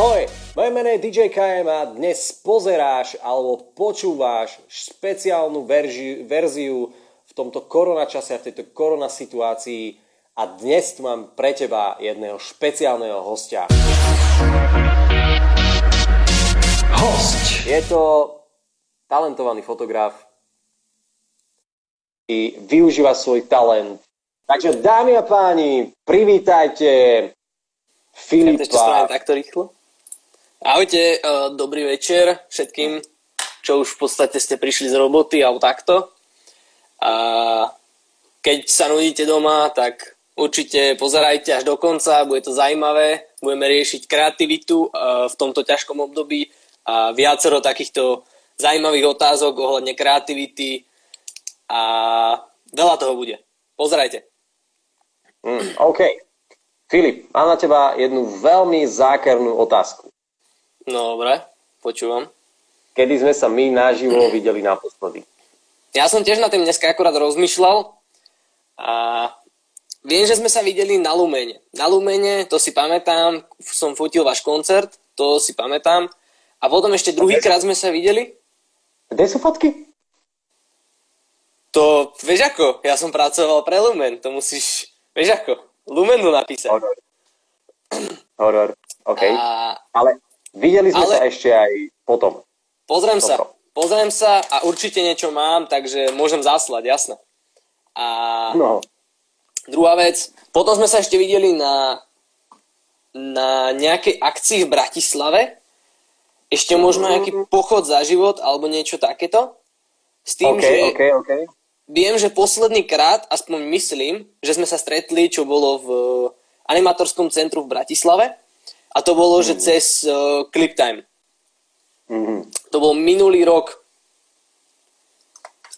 Ahoj, moje meno je DJ KM a dnes pozeráš alebo počúvaš špeciálnu verži, verziu v tomto koronačase a v tejto korona situácii a dnes tu mám pre teba jedného špeciálneho hostia. Host. Je to talentovaný fotograf i využíva svoj talent. Takže dámy a páni, privítajte Filipa. Ešte takto rýchlo? Ahojte, uh, dobrý večer všetkým, čo už v podstate ste prišli z roboty alebo takto. A keď sa nudíte doma, tak určite pozerajte až do konca, bude to zaujímavé. Budeme riešiť kreativitu uh, v tomto ťažkom období a viacero takýchto zaujímavých otázok ohľadne kreativity a veľa toho bude. Pozerajte. Mm, OK. Filip, mám na teba jednu veľmi zákernú otázku. No dobre, počúvam. Kedy sme sa my naživo videli naposledy? Ja som tiež na tým dneska akorát rozmýšľal a viem, že sme sa videli na Lumene. Na Lumene, to si pamätám, som fotil váš koncert, to si pamätám. A potom ešte druhýkrát sme sa videli. Kde sú fotky? To, vieš ako, ja som pracoval pre Lumen, to musíš, vieš ako, Lumenu napísať. Horor. Horor, OK. A... Ale Videli sme Ale... sa ešte aj potom. Pozriem sa, pozriem sa a určite niečo mám, takže môžem zaslať, jasné. A no. druhá vec, potom sme sa ešte videli na, na nejakej akcii v Bratislave, ešte možno mhm. nejaký pochod za život alebo niečo takéto. S tým, okay, že okay, okay. viem, že posledný krát, aspoň myslím, že sme sa stretli, čo bolo v animatorskom centru v Bratislave a to bolo, mm. že cez uh, Cliptime. Mm. To bol minulý rok.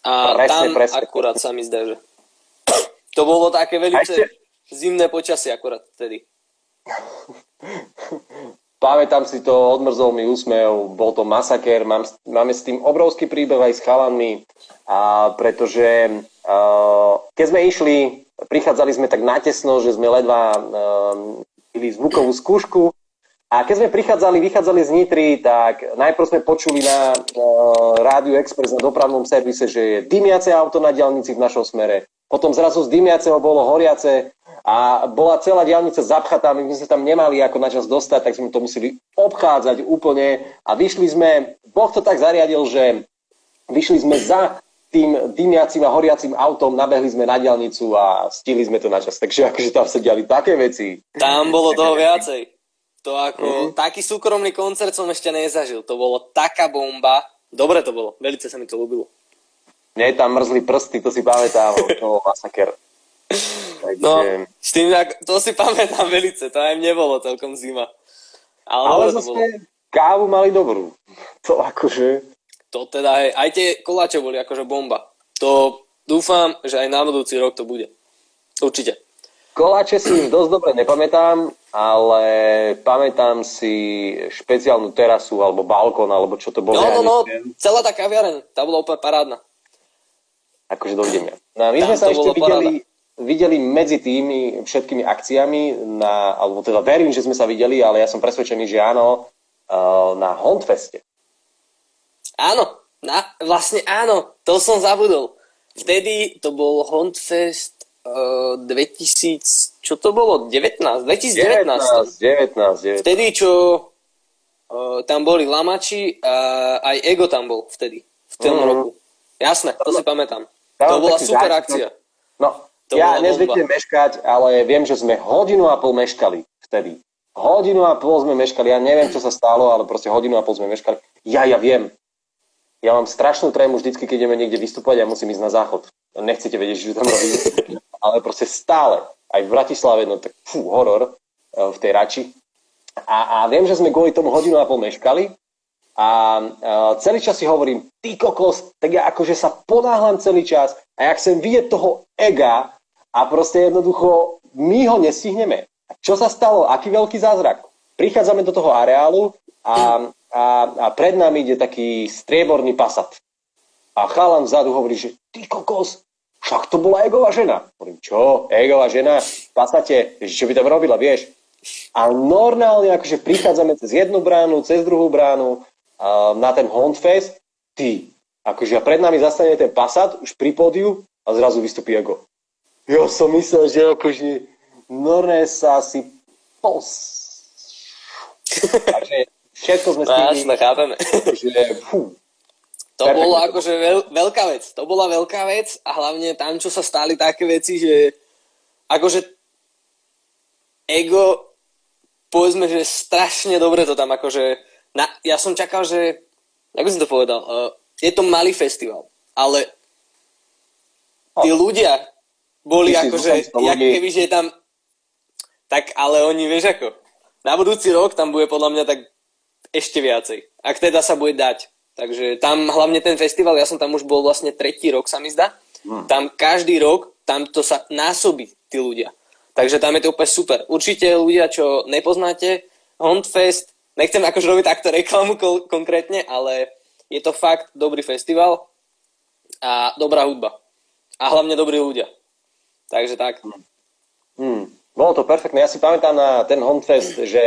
A presne, tam presne. akurát sa mi zdá, že to bolo také veľmi ešte... zimné počasie akurát vtedy. Pamätám si to, odmrzol mi úsmev, bol to masaker, mám, máme s tým obrovský príbeh aj s chalanmi, a pretože uh, keď sme išli, prichádzali sme tak natesno, že sme ledva uh, zvukovú skúšku a keď sme prichádzali, vychádzali z Nitry, tak najprv sme počuli na uh, Rádiu Express na dopravnom servise, že je dymiace auto na diálnici v našom smere. Potom zrazu z dymiaceho bolo horiace a bola celá diálnica zapchatá, my sme sa tam nemali ako na čas dostať, tak sme to museli obchádzať úplne a vyšli sme, Boh to tak zariadil, že vyšli sme za tým dymiacím a horiacím autom, nabehli sme na diálnicu a stihli sme to na čas. Takže akože tam sa diali také veci. Tam bolo toho viacej. To ako, mm-hmm. taký súkromný koncert som ešte nezažil. To bolo taká bomba. Dobre to bolo, velice sa mi to ľúbilo. Mne tam mrzli prsty, to si pamätám, to bol masaker. Takže... No, s tým, to si pamätám velice, to aj mne bolo celkom zima. Ale, Ale to bolo. kávu mali dobrú. To akože... To teda, aj, aj tie koláče boli akože bomba. To dúfam, že aj na budúci rok to bude. Určite. Koláče si dosť dobre nepamätám, ale pamätám si špeciálnu terasu alebo balkón, alebo čo to bolo. No, no, no, celá tá kaviareň, tá bola úplne parádna. Akože dovidenia. No my Tam sme sa ešte videli, videli medzi tými všetkými akciami, na, alebo teda verím, že sme sa videli, ale ja som presvedčený, že áno, uh, na Hondfeste. Áno, na, vlastne áno, to som zabudol. Vtedy to bol Hondfest 2000, čo to bolo? 19? 2019. 19, 19, 19. Vtedy, čo uh, tam boli Lamači a aj Ego tam bol vtedy, v tom mm. roku. Jasné, to si pamätám. To bola super základ. akcia. No, to ja nezvyknem meškať, ale viem, že sme hodinu a pol meškali vtedy. Hodinu a pol sme meškali, ja neviem, čo sa stalo, ale proste hodinu a pol sme meškali. Ja, ja viem. Ja mám strašnú trému vždycky, keď ideme niekde vystúpať a musím ísť na záchod. Nechcete vedieť, že tam robím ale proste stále, aj v Bratislave, no tak fú, horor eh, v tej Rači. A, a viem, že sme kvôli tomu hodinu a pol meškali a, eh, celý čas si hovorím, ty kokos, tak ja akože sa ponáhľam celý čas a ja chcem vidieť toho ega a proste jednoducho my ho nestihneme. Čo sa stalo? Aký veľký zázrak? Prichádzame do toho areálu a, a, a pred nami ide taký strieborný pasat. A chalan vzadu hovorí, že ty kokos, však to bola Egová žena. Hovorím, čo? Egová žena? V podstate, čo by tam robila, vieš? A normálne akože prichádzame cez jednu bránu, cez druhú bránu uh, na ten Hondfest, ty, akože pred nami zastane ten Passat už pri pódiu a zrazu vystupí Ego. Ja som myslel, že akože normálne sa si pos... Takže všetko sme s tým... Jasne, chápeme. Že, fú, to Perfect. bolo akože veľ, veľká vec. To bola veľká vec a hlavne tam, čo sa stali také veci, že akože ego, povedzme, že strašne dobre to tam akože, na, ja som čakal, že, ako si to povedal, uh, je to malý festival, ale tí oh. ľudia boli akože, jak keby, že tam, tak ale oni, vieš ako, na budúci rok tam bude podľa mňa tak ešte viacej. Ak teda sa bude dať. Takže tam hlavne ten festival, ja som tam už bol vlastne tretí rok, sa mi zdá. Hmm. Tam každý rok, tam to sa násobí tí ľudia. Takže tam je to úplne super. Určite ľudia, čo nepoznáte, Hondfest, nechcem akože robiť takto reklamu ko- konkrétne, ale je to fakt dobrý festival a dobrá hudba. A hlavne dobrí ľudia. Takže tak. Hmm. Bolo to perfektné. Ja si pamätám na ten Hondfest, že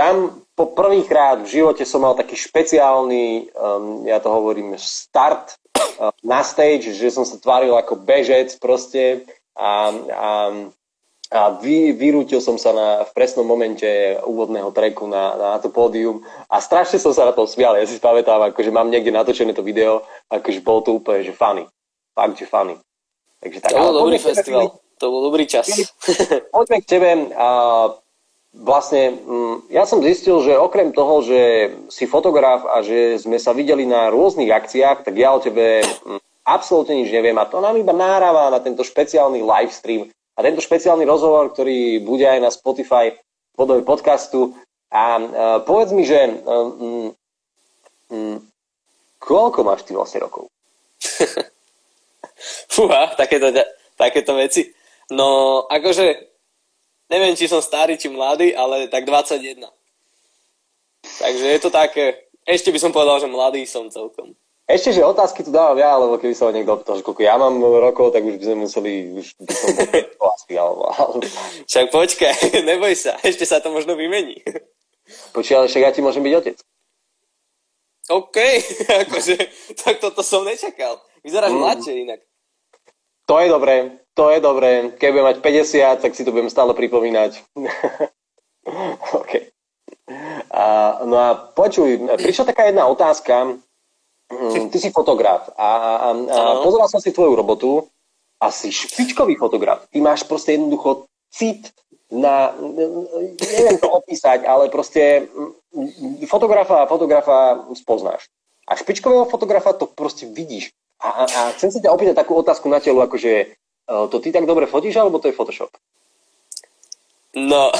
tam po prvýkrát v živote som mal taký špeciálny, um, ja to hovorím, start uh, na stage, že som sa tváril ako bežec proste a, a, a vy, vyrútil som sa na, v presnom momente úvodného treku na, na to pódium a strašne som sa na to smial. Ja si pamätám, akože mám niekde natočené to video, akože bol to úplne, že funny. Fakt, že funny. Takže tak, to bol dobrý festival. To bol dobrý čas. Poďme k tebe. Uh, vlastne mm, ja som zistil, že okrem toho, že si fotograf a že sme sa videli na rôznych akciách, tak ja o tebe mm, absolútne nič neviem a to nám iba náráva na tento špeciálny livestream a tento špeciálny rozhovor, ktorý bude aj na Spotify podobe podcastu. A uh, povedz mi, že um, um, koľko máš ty vlastne rokov? Fúha, takéto, takéto veci. No, akože neviem, či som starý, či mladý, ale tak 21. Takže je to také, ešte by som povedal, že mladý som celkom. Ešte, že otázky tu dávam ja, lebo keby sa niekto opýtal, že koľko ja mám rokov, tak už by sme museli, už by som bol alebo... Však počkaj, neboj sa, ešte sa to možno vymení. Počkaj, ale však ja ti môžem byť otec. OK, akože, tak toto som nečakal. Vyzeráš mm. mladšie inak. To je dobré, to je dobré. Keď budem mať 50, tak si to budem stále pripomínať. OK. A, no a počuj, prišla taká jedna otázka. Mm, ty si fotograf a, a, a pozeral som si tvoju robotu a si špičkový fotograf. Ty máš proste jednoducho cit na, neviem to opísať, ale proste mm, fotografa a fotografa spoznáš. A špičkového fotografa to proste vidíš. A, a, chcem sa ťa opýtať takú otázku na telo, akože e, to ty tak dobre fotíš, alebo to je Photoshop? No,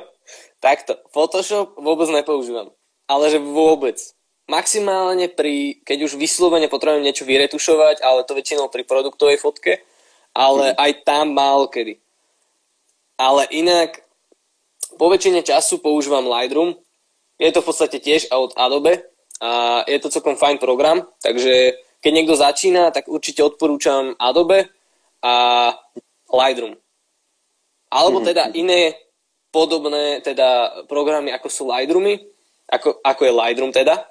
takto. Photoshop vôbec nepoužívam. Ale že vôbec. Maximálne pri, keď už vyslovene potrebujem niečo vyretušovať, ale to väčšinou pri produktovej fotke, ale mm. aj tam málo kedy. Ale inak, po väčšine času používam Lightroom. Je to v podstate tiež od Adobe a je to celkom fajn program, takže keď niekto začína, tak určite odporúčam Adobe a Lightroom. Alebo mm-hmm. teda iné podobné teda programy, ako sú Lightroomy, ako, ako je Lightroom teda.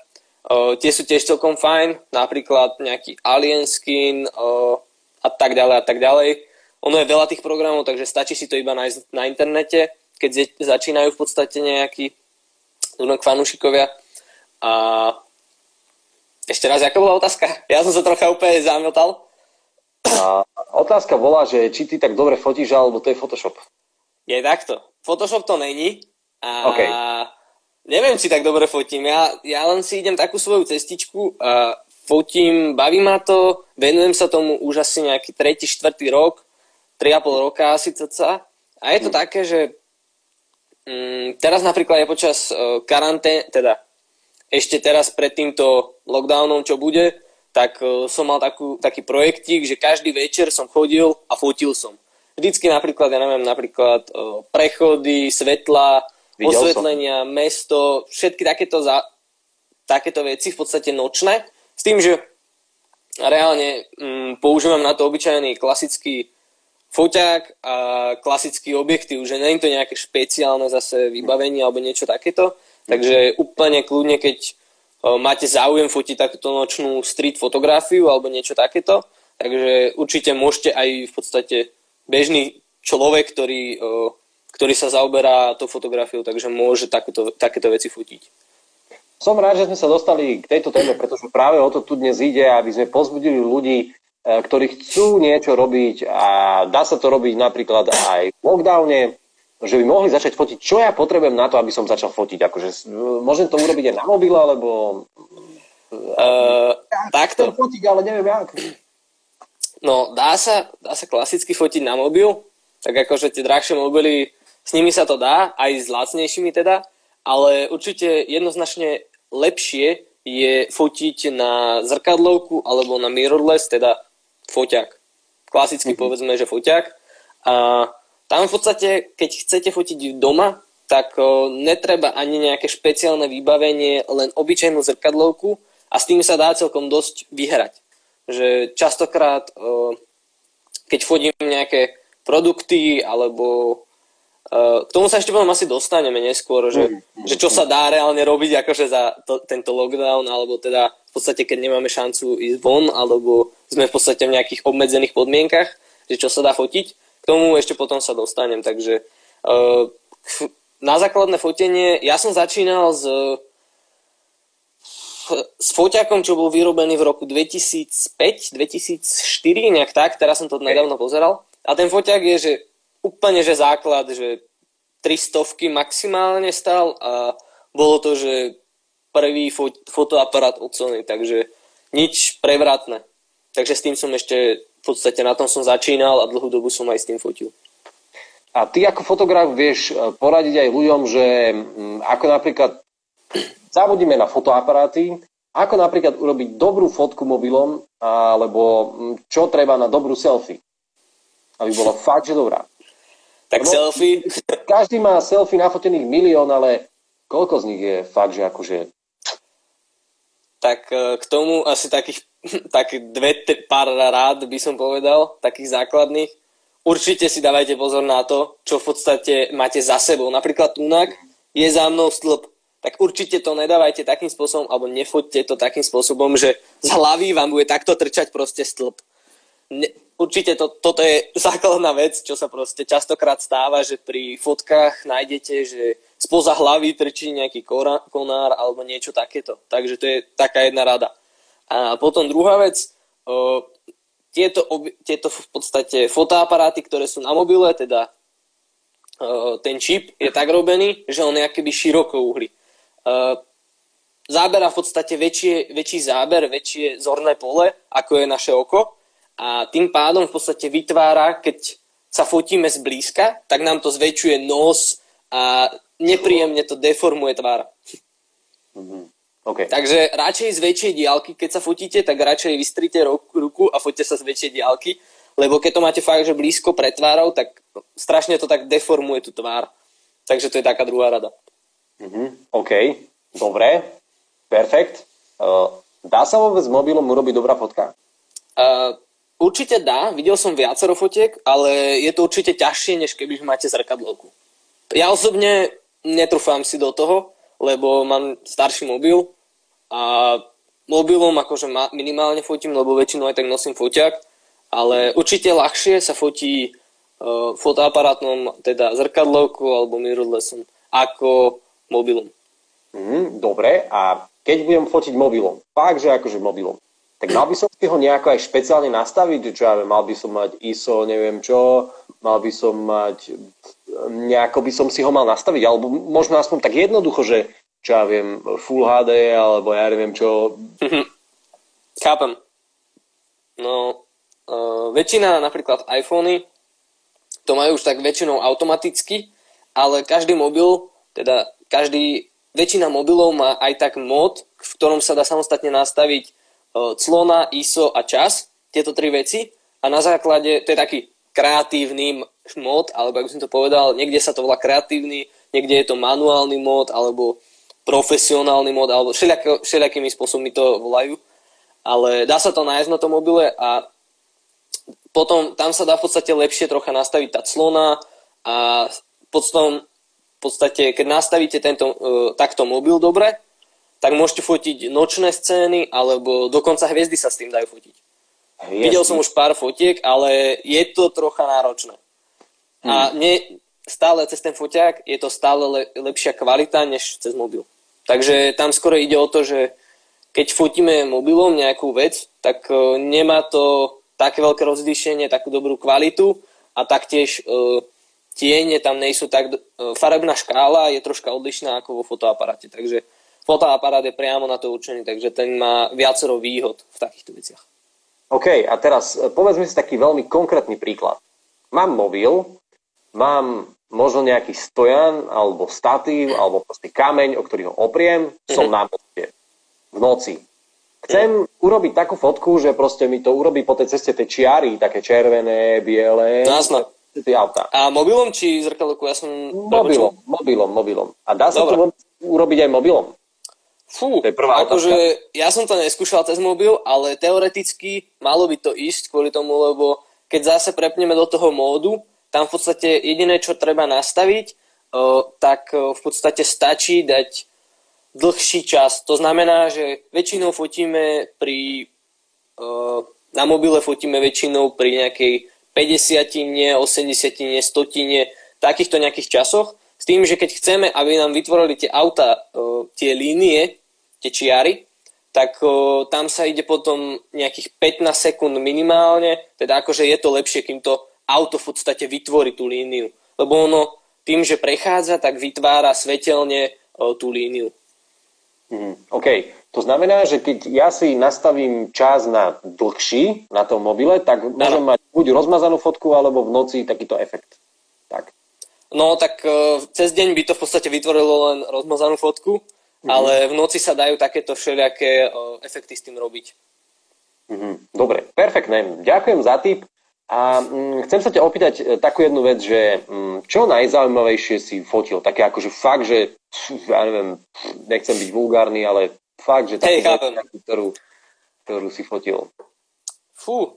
O, tie sú tiež celkom fajn, napríklad nejaký Alien Skin o, a tak ďalej a tak ďalej. Ono je veľa tých programov, takže stačí si to iba nájsť na internete, keď začínajú v podstate nejakí fanúšikovia. A ešte raz, aká bola otázka? Ja som sa trocha úplne zamotal. A otázka bola, že či ty tak dobre fotíš, alebo to je Photoshop. Je takto. Photoshop to není. A okay. neviem, či tak dobre fotím. Ja, ja len si idem takú svoju cestičku a fotím, baví ma to, venujem sa tomu už asi nejaký tretí, štvrtý rok, 3,5 roka asi cca. A je to hmm. také, že mm, teraz napríklad je počas uh, karantén, teda ešte teraz pred týmto lockdownom, čo bude, tak uh, som mal takú, taký projektík, že každý večer som chodil a fotil som. Vždycky napríklad, ja neviem, napríklad uh, prechody, svetla, Videl osvetlenia, som. mesto, všetky takéto, za, takéto veci, v podstate nočné, s tým, že reálne um, používam na to obyčajný klasický foťák a klasický objektív, že nie je to nejaké špeciálne zase vybavenie alebo niečo takéto. Takže úplne kľudne, keď máte záujem fotiť takúto nočnú street fotografiu alebo niečo takéto, takže určite môžete aj v podstate bežný človek, ktorý, ktorý sa zaoberá tou fotografiou, takže môže takéto, takéto veci fotiť. Som rád, že sme sa dostali k tejto téme, pretože práve o to tu dnes ide, aby sme pozbudili ľudí, E, ktorí chcú niečo robiť a dá sa to robiť napríklad aj v lockdowne, že by mohli začať fotiť. Čo ja potrebujem na to, aby som začal fotiť? Akože, môžem to urobiť aj na mobil, alebo... Uh, ja takto. fotiť, ale neviem jak. No, dá sa, dá sa klasicky fotiť na mobil, tak akože tie drahšie mobily, s nimi sa to dá, aj s lacnejšími teda, ale určite jednoznačne lepšie je fotiť na zrkadlovku alebo na mirrorless, teda foťák. Klasicky mm-hmm. povedzme, že foťák. A tam v podstate, keď chcete fotiť doma, tak o, netreba ani nejaké špeciálne vybavenie, len obyčajnú zrkadlovku a s tým sa dá celkom dosť vyhrať. Že častokrát, o, keď fotím nejaké produkty alebo Uh, k tomu sa ešte potom asi dostaneme neskôr, že, mm, že čo sa dá reálne robiť akože za to, tento lockdown, alebo teda v podstate, keď nemáme šancu ísť von, alebo sme v podstate v nejakých obmedzených podmienkach, že čo sa dá fotiť. K tomu ešte potom sa dostanem, takže uh, na základné fotenie, ja som začínal s, s foťakom, čo bol vyrobený v roku 2005, 2004, nejak tak, teraz som to nedávno pozeral. A ten foťak je, že úplne, že základ, že 300 maximálne stal a bolo to, že prvý fot- fotoaparát od Sony, takže nič prevratné. Takže s tým som ešte, v podstate na tom som začínal a dlhú dobu som aj s tým fotil. A ty ako fotograf vieš e, poradiť aj ľuďom, že mm, ako napríklad zabudíme na fotoaparáty, ako napríklad urobiť dobrú fotku mobilom, alebo mm, čo treba na dobrú selfie, aby bola fakt, že dobrá. Tak Lebo selfie? Každý má selfie nafotených milión, ale koľko z nich je fakt, že akože... Tak e, k tomu asi takých tak dve, tri, pár rád by som povedal, takých základných. Určite si dávajte pozor na to, čo v podstate máte za sebou. Napríklad tunak je za mnou stĺp. Tak určite to nedávajte takým spôsobom, alebo nefoďte to takým spôsobom, že z hlavy vám bude takto trčať proste stĺp. Ne, určite to, toto je základná vec, čo sa proste častokrát stáva, že pri fotkách nájdete, že spoza hlavy trčí nejaký konár alebo niečo takéto. Takže to je taká jedna rada. A potom druhá vec, tieto, tieto v podstate fotoaparáty, ktoré sú na mobile, teda ten čip je tak robený, že on je akoby široko uhli. O, zábera v podstate väčšie, väčší záber, väčšie zorné pole, ako je naše oko a tým pádom v podstate vytvára, keď sa fotíme zblízka, tak nám to zväčšuje nos a nepríjemne to deformuje tvár. Mm-hmm. Okay. Takže radšej z väčšej diálky, keď sa fotíte, tak radšej vystrite ruku a foťte sa z väčšej diálky, lebo keď to máte fakt, že blízko pred tvárou, tak strašne to tak deformuje tú tvár. Takže to je taká druhá rada. Mm-hmm. OK, dobre, perfekt. Uh, dá sa vôbec mobilom urobiť dobrá fotka? Uh, Určite dá, videl som viacero fotiek, ale je to určite ťažšie, než keby máte zrkadlovku. Ja osobne netrúfam si do toho, lebo mám starší mobil a mobilom akože minimálne fotím, lebo väčšinou aj tak nosím foťák, ale určite ľahšie sa fotí uh, fotoaparátnom, teda zrkadlovku alebo mirrorlessom, ako mobilom. Mm, dobre, a keď budem fotiť mobilom, fakt, že akože mobilom, tak mal by som si ho nejako aj špeciálne nastaviť, čo ja viem, mal by som mať ISO, neviem čo, mal by som mať, nejako by som si ho mal nastaviť, alebo možno aspoň tak jednoducho, že čo ja viem, Full HD, alebo ja neviem čo. Mhm. Chápem. No, uh, väčšina napríklad iPhony to majú už tak väčšinou automaticky, ale každý mobil, teda každý, väčšina mobilov má aj tak mod, v ktorom sa dá samostatne nastaviť clona, ISO a čas, tieto tri veci a na základe, to je taký kreatívny mód, alebo ako som to povedal, niekde sa to volá kreatívny, niekde je to manuálny mód, alebo profesionálny mód, alebo všelijako, všelijakými spôsobmi to volajú. Ale dá sa to nájsť na tom mobile a potom tam sa dá v podstate lepšie trocha nastaviť tá clona a potom v podstate, keď nastavíte tento, uh, takto mobil dobre, tak môžete fotiť nočné scény, alebo dokonca hviezdy sa s tým dajú fotiť. Jasne. Videl som už pár fotiek, ale je to trocha náročné. Hmm. A mne stále cez ten foťák je to stále le, lepšia kvalita než cez mobil. Takže tam skoro ide o to, že keď fotíme mobilom nejakú vec, tak uh, nemá to také veľké rozlíšenie, takú dobrú kvalitu a taktiež uh, tiene tam nejsú tak... Uh, farebná škála je troška odlišná ako vo fotoaparáte, takže fotoaparát je priamo na to určený, takže ten má viacero výhod v takýchto veciach. OK, a teraz e, povedzme si taký veľmi konkrétny príklad. Mám mobil, mám možno nejaký stojan, alebo statív, alebo proste kameň, o ktorý ho opriem, som mm-hmm. na moste v noci. Chcem mm. urobiť takú fotku, že proste mi to urobí po tej ceste tie čiary, také červené, biele. Jasné. Tie auta. A mobilom či zrkadlku? Ja som... Mobilom, mobilom, mobilom. A dá sa Dobre. to urobiť aj mobilom? Fú, to je prvá akože ja som to neskúšal cez mobil, ale teoreticky malo by to ísť kvôli tomu, lebo keď zase prepneme do toho módu, tam v podstate jediné, čo treba nastaviť, tak v podstate stačí dať dlhší čas. To znamená, že väčšinou fotíme pri, na mobile fotíme väčšinou pri nejakej 50 80 100 takýchto nejakých časoch, s tým, že keď chceme, aby nám vytvorili tie auta, tie línie, tie čiary, tak o, tam sa ide potom nejakých 15 sekúnd minimálne, teda akože je to lepšie, kým to auto v podstate vytvorí tú líniu. Lebo ono tým, že prechádza, tak vytvára svetelne o, tú líniu. Mm, OK. To znamená, že keď ja si nastavím čas na dlhší na tom mobile, tak môžem mať buď rozmazanú fotku, alebo v noci takýto efekt. Tak. No tak cez deň by to v podstate vytvorilo len rozmazanú fotku, Mm-hmm. Ale v noci sa dajú takéto všelijaké uh, efekty s tým robiť. Mm-hmm. Dobre, perfektné. Ďakujem za tip. A mm, chcem sa ťa opýtať e, takú jednu vec, že mm, čo najzaujímavejšie si fotil? Také akože fakt, že ja neviem, nechcem byť vulgárny, ale fakt, že takú hey, vec, ktorú, ktorú si fotil. Fú.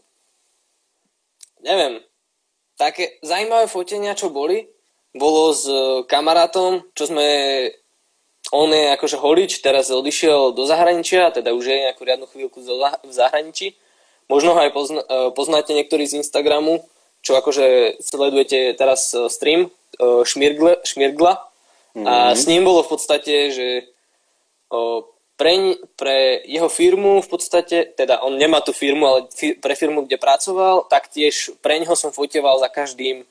Neviem. Také zaujímavé fotenia, čo boli, bolo s e, kamarátom, čo sme on je akože holič, teraz odišiel do zahraničia, teda už je nejakú riadnu chvíľku v zahraničí. Možno ho aj pozna, e, poznáte niektorí z Instagramu, čo akože sledujete teraz e, stream e, Šmirgle, Šmirgla. Mm-hmm. A mhm. s ním bolo v podstate, že pre, pre jeho firmu v podstate, teda on nemá tú firmu, ale pre firmu, kde pracoval, tak tiež pre neho som fotoval za každým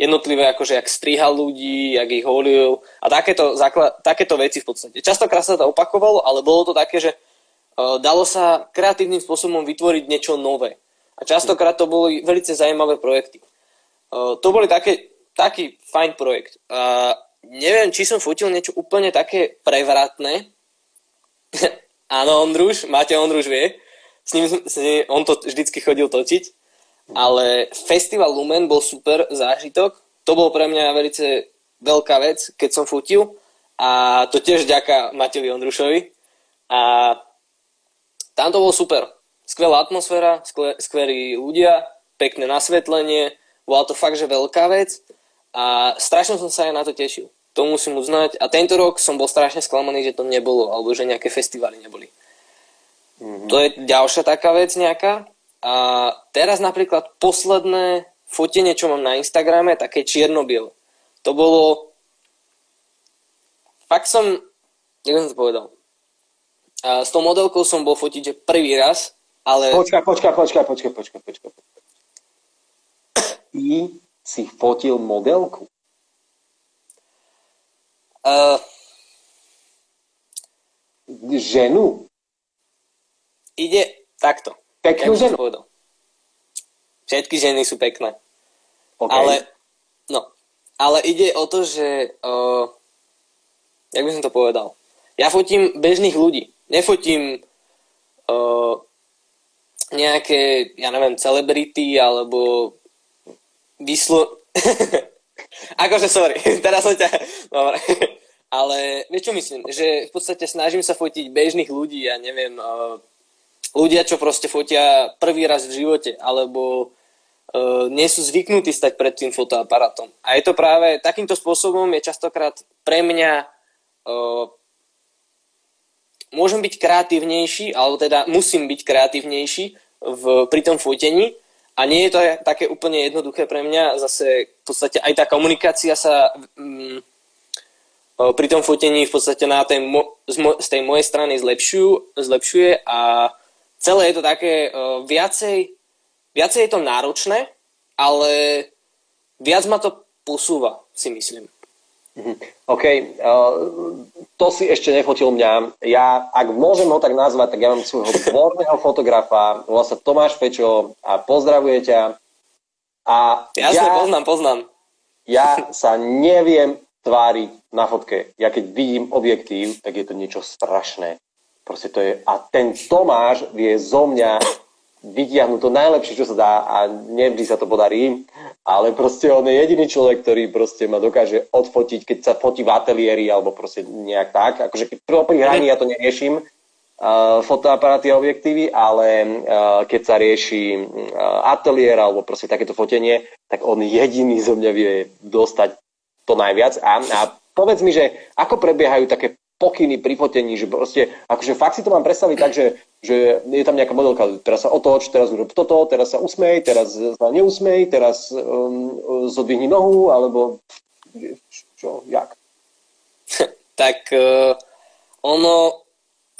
jednotlivé, akože jak strihal ľudí, jak ich holil a takéto, základ, takéto veci v podstate. Častokrát sa to opakovalo, ale bolo to také, že uh, dalo sa kreatívnym spôsobom vytvoriť niečo nové. A častokrát to boli veľmi zaujímavé projekty. Uh, to boli také, taký fajn projekt. Uh, neviem, či som fotil niečo úplne také prevratné. Áno, Ondruš, Máte Ondruš vie. S ním, s ním, on to vždycky chodil točiť ale Festival Lumen bol super zážitok. To bol pre mňa veľmi veľká vec, keď som futil. A to tiež ďaká Matevi Ondrušovi. A tam to bolo super. Skvelá atmosféra, skvelí ľudia, pekné nasvetlenie. Bola to fakt, že veľká vec. A strašne som sa aj na to tešil. To musím uznať. A tento rok som bol strašne sklamaný, že to nebolo, alebo že nejaké festivaly neboli. Mm-hmm. To je ďalšia taká vec nejaká. A teraz napríklad posledné fotenie, čo mám na Instagrame, také čierno To bolo... Fakt som... Jak som to povedal? A s tou modelkou som bol fotiť, že prvý raz, ale... Počkaj, počkaj, počkaj, počkaj, počkaj, počkaj. Ty si fotil modelku? Uh, ženu? Ide takto. Peknú ženu? Povedal. Všetky ženy sú pekné. Okay. Ale, no, ale ide o to, že, uh, jak by som to povedal, ja fotím bežných ľudí. Nefotím uh, nejaké, ja neviem, celebrity alebo vyslo... akože, sorry, teraz som ťa... Dobre. Ale vieš čo myslím? Že v podstate snažím sa fotiť bežných ľudí, ja neviem, uh, ľudia, čo proste fotia prvý raz v živote, alebo uh, nie sú zvyknutí stať pred tým fotoaparátom. A je to práve takýmto spôsobom je častokrát pre mňa uh, môžem byť kreatívnejší, alebo teda musím byť kreatívnejší v, pri tom fotení a nie je to také úplne jednoduché pre mňa. Zase v podstate aj tá komunikácia sa um, pri tom fotení v podstate na tej, z, mo, z tej mojej strany zlepšujú, zlepšuje a celé je to také uh, viacej, viacej je to náročné, ale viac ma to posúva, si myslím. Mhm. OK, uh, to si ešte nefotil mňa. Ja, ak môžem ho tak nazvať, tak ja mám svojho dvorného fotografa, volá sa Tomáš Fečo a pozdravuje ťa. A Jasne, ja, poznám, poznám. Ja sa neviem tváriť na fotke. Ja keď vidím objektív, tak je to niečo strašné. Proste to je... A ten Tomáš vie zo mňa vytiahnuť to najlepšie, čo sa dá a nevždy sa to podarí, ale proste on je jediný človek, ktorý proste ma dokáže odfotiť, keď sa fotí v ateliéri alebo proste nejak tak. Akože pri hraní ja to neriešim, uh, fotoaparáty a objektívy, ale uh, keď sa rieši uh, ateliér alebo proste takéto fotenie, tak on jediný zo mňa vie dostať to najviac. A, a povedz mi, že ako prebiehajú také pokyny pri fotení, že proste, akože fakt si to mám predstaviť tak, že, že je tam nejaká modelka, teraz sa otoč, teraz urob toto, teraz sa usmej, teraz sa neusmej, teraz um, zodvihni nohu, alebo čo, jak? tak uh, ono,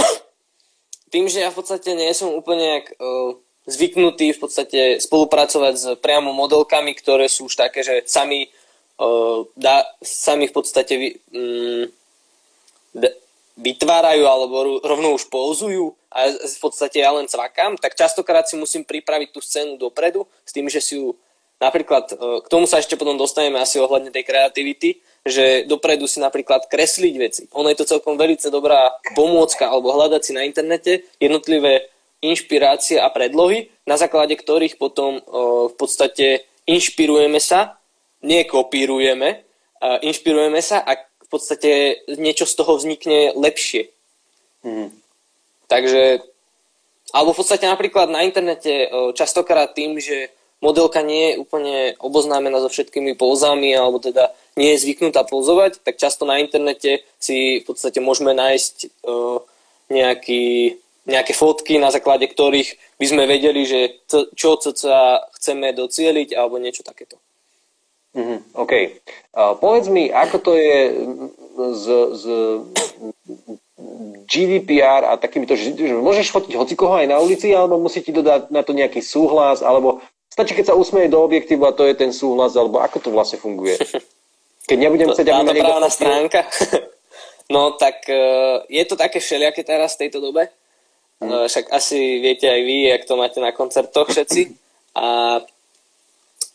tým, že ja v podstate nie som úplne jak, uh, zvyknutý v podstate spolupracovať s priamo modelkami, ktoré sú už také, že sami, uh, dá, sami v podstate um, vytvárajú alebo rovno už pouzujú a v podstate ja len cvakám, tak častokrát si musím pripraviť tú scénu dopredu s tým, že si ju napríklad, e, k tomu sa ešte potom dostaneme asi ohľadne tej kreativity, že dopredu si napríklad kresliť veci. Ono je to celkom veľmi dobrá pomôcka alebo hľadať si na internete jednotlivé inšpirácie a predlohy, na základe ktorých potom e, v podstate inšpirujeme sa, nekopírujeme, inšpirujeme sa a podstate niečo z toho vznikne lepšie. Mm. Takže, alebo v podstate napríklad na internete častokrát tým, že modelka nie je úplne oboznámená so všetkými pouzami, alebo teda nie je zvyknutá pouzovať, tak často na internete si v podstate môžeme nájsť uh, nejaký, nejaké fotky, na základe ktorých by sme vedeli, že čo sa chceme docieliť, alebo niečo takéto. Mm-hmm, OK. Uh, povedz mi, ako to je z, z GDPR a takýmito, že, že môžeš fotiť hocikoho aj na ulici, alebo musí ti dodať na to nejaký súhlas, alebo stačí, keď sa usmeje do objektívu a to je ten súhlas, alebo ako to vlastne funguje? Keď nebudem chcieť, aby ma niekto... stránka. no tak uh, je to také všelijaké teraz v tejto dobe. Uh, však asi viete aj vy, jak to máte na koncertoch všetci. A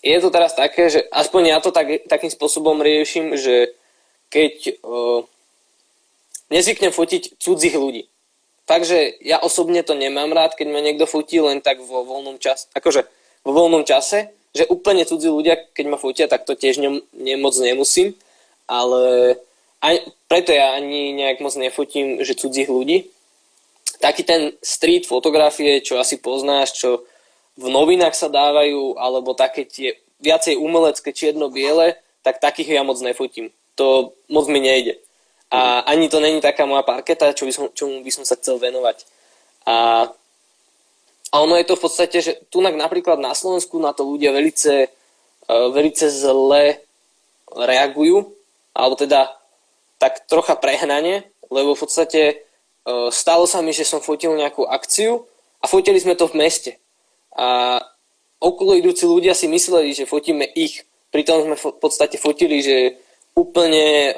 je to teraz také, že aspoň ja to tak, takým spôsobom riešim, že keď uh, nezvyknem fotiť cudzích ľudí. Takže ja osobne to nemám rád, keď ma niekto fotí len tak vo voľnom čase. Akože vo voľnom čase, že úplne cudzí ľudia, keď ma fotia, tak to tiež ne, ne, moc nemusím. Ale aj, preto ja ani nejak moc nefotím, že cudzích ľudí. Taký ten street fotografie, čo asi poznáš, čo v novinách sa dávajú, alebo také tie viacej umelecké čierno-biele, tak takých ja moc nefotím. To moc mi nejde. A ani to není taká moja parketa, čo by som, čomu by som sa chcel venovať. A, a ono je to v podstate, že tu napríklad na Slovensku na to ľudia velice, uh, velice zle reagujú, alebo teda tak trocha prehnane, lebo v podstate uh, stalo sa mi, že som fotil nejakú akciu a fotili sme to v meste a okolo idúci ľudia si mysleli, že fotíme ich. Pritom sme v podstate fotili, že úplne e,